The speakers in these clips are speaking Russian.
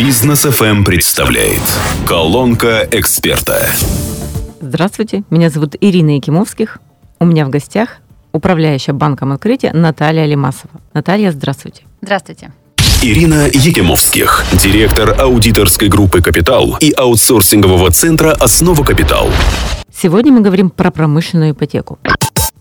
Бизнес FM представляет Колонка эксперта. Здравствуйте, меня зовут Ирина Якимовских. У меня в гостях управляющая банком открытия Наталья Лимасова. Наталья, здравствуйте. Здравствуйте. Ирина Якимовских, директор аудиторской группы «Капитал» и аутсорсингового центра «Основа Капитал». Сегодня мы говорим про промышленную ипотеку.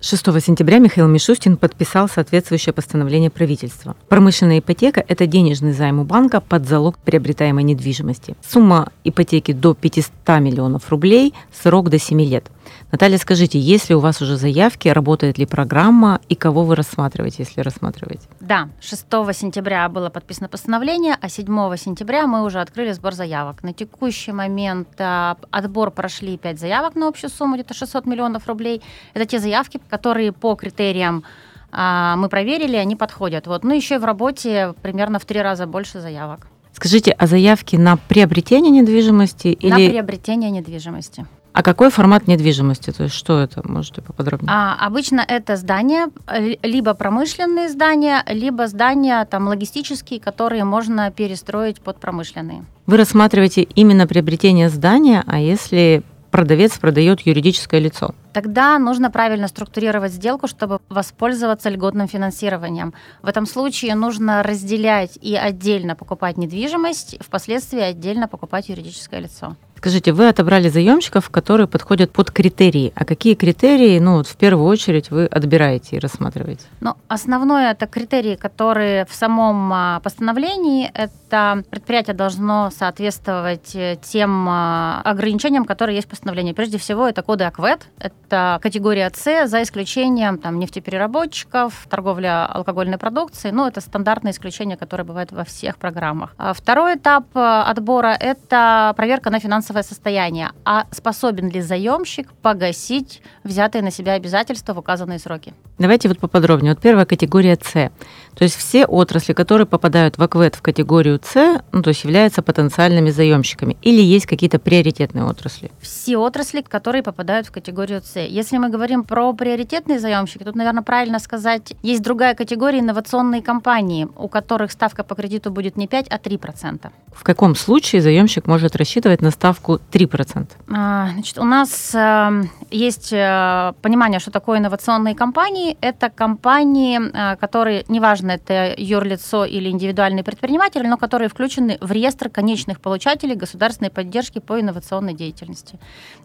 6 сентября Михаил Мишустин подписал соответствующее постановление правительства. Промышленная ипотека – это денежный займ у банка под залог приобретаемой недвижимости. Сумма ипотеки до 500 миллионов рублей, срок до 7 лет. Наталья, скажите, есть ли у вас уже заявки, работает ли программа и кого вы рассматриваете, если рассматриваете? Да, 6 сентября было подписано постановление, а 7 сентября мы уже открыли сбор заявок. На текущий момент а, отбор прошли 5 заявок на общую сумму, где-то 600 миллионов рублей. Это те заявки, которые по критериям а, мы проверили, они подходят. Вот. Ну, еще и в работе примерно в три раза больше заявок. Скажите, а заявки на приобретение недвижимости На или... приобретение недвижимости. А какой формат недвижимости? То есть что это? Можете поподробнее? А, обычно это здания, л- либо промышленные здания, либо здания там логистические, которые можно перестроить под промышленные. Вы рассматриваете именно приобретение здания, а если продавец продает юридическое лицо? Тогда нужно правильно структурировать сделку, чтобы воспользоваться льготным финансированием. В этом случае нужно разделять и отдельно покупать недвижимость, впоследствии отдельно покупать юридическое лицо. Скажите, вы отобрали заемщиков, которые подходят под критерии. А какие критерии, ну, вот в первую очередь, вы отбираете и рассматриваете? Но основное это критерии, которые в самом а, постановлении, это предприятие должно соответствовать э, тем а, ограничениям, которые есть в постановлении. Прежде всего, это коды АКВЭД, это категория С, за исключением там, нефтепереработчиков, торговля алкогольной продукцией. Ну, это стандартные исключения, которые бывают во всех программах. А Второй этап а, отбора – это проверка на финансовое состояние. А способен ли заемщик погасить взятые на себя обязательства в указанные сроки? Давайте вот поподробнее. Вот первая категория С. То есть все отрасли, которые попадают в АКВЭД в категорию С, ну, то есть являются потенциальными заемщиками. Или есть какие-то приоритетные отрасли? все отрасли, которые попадают в категорию С. Если мы говорим про приоритетные заемщики, тут, наверное, правильно сказать, есть другая категория инновационные компании, у которых ставка по кредиту будет не 5, а 3%. В каком случае заемщик может рассчитывать на ставку 3%? А, Значит, у нас э, есть э, понимание, что такое инновационные компании. Это компании, э, которые, неважно, это юрлицо или индивидуальный предприниматель, но которые включены в реестр конечных получателей государственной поддержки по инновационной деятельности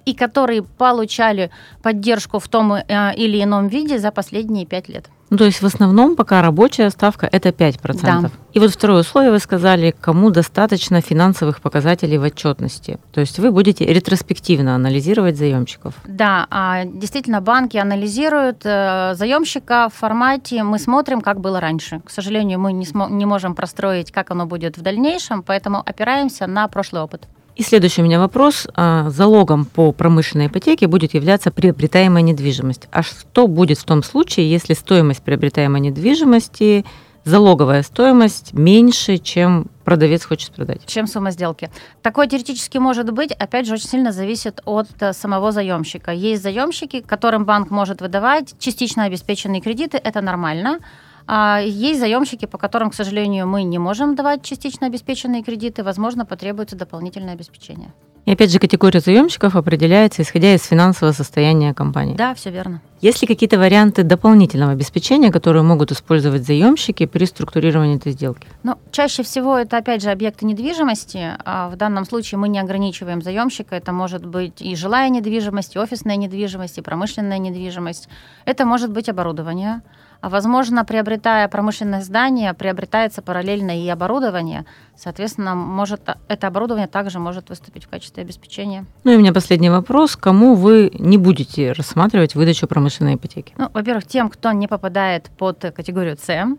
и которые получали поддержку в том э, или ином виде за последние пять лет. Ну, то есть в основном пока рабочая ставка это 5%. Да. И вот второе условие вы сказали, кому достаточно финансовых показателей в отчетности. То есть вы будете ретроспективно анализировать заемщиков. Да, а, действительно, банки анализируют э, заемщика в формате «мы смотрим, как было раньше». К сожалению, мы не, смо- не можем простроить, как оно будет в дальнейшем, поэтому опираемся на прошлый опыт. И следующий у меня вопрос. А, Залогом по промышленной ипотеке будет являться приобретаемая недвижимость. А что будет в том случае, если стоимость приобретаемой недвижимости, залоговая стоимость меньше, чем продавец хочет продать? Чем сумма сделки? Такое теоретически может быть, опять же, очень сильно зависит от э, самого заемщика. Есть заемщики, которым банк может выдавать частично обеспеченные кредиты, это нормально. А есть заемщики, по которым, к сожалению, мы не можем давать частично обеспеченные кредиты, возможно, потребуется дополнительное обеспечение. И опять же, категория заемщиков определяется, исходя из финансового состояния компании. Да, все верно. Есть ли какие-то варианты дополнительного обеспечения, которые могут использовать заемщики при структурировании этой сделки? Но чаще всего это, опять же, объекты недвижимости. А в данном случае мы не ограничиваем заемщика. Это может быть и жилая недвижимость, и офисная недвижимость, и промышленная недвижимость. Это может быть оборудование. А возможно, приобретая промышленное здание, приобретается параллельно и оборудование. Соответственно, может, это оборудование также может выступить в качестве обеспечения. Ну и у меня последний вопрос. Кому вы не будете рассматривать выдачу промышленной ипотеки? Ну, во-первых, тем, кто не попадает под категорию С,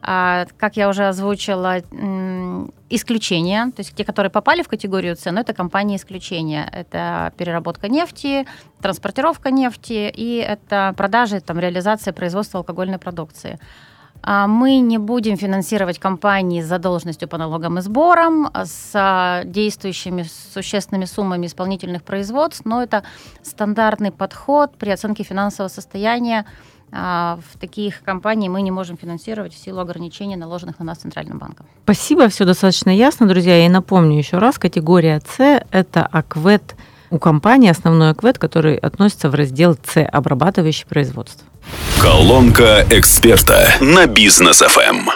как я уже озвучила, исключения, то есть те, которые попали в категорию С, но это компании исключения. Это переработка нефти, транспортировка нефти и это продажи, там, реализация производства алкогольной продукции. А Мы не будем финансировать компании с задолженностью по налогам и сборам, с а, действующими существенными суммами исполнительных производств, но это стандартный подход при оценке финансового состояния а, в таких компаний мы не можем финансировать в силу ограничений, наложенных на нас Центральным банком. Спасибо, все достаточно ясно, друзья. И напомню еще раз, категория С – это аквет у компании, основной аквет, который относится в раздел С – обрабатывающий производство. Колонка эксперта на бизнес ФМ.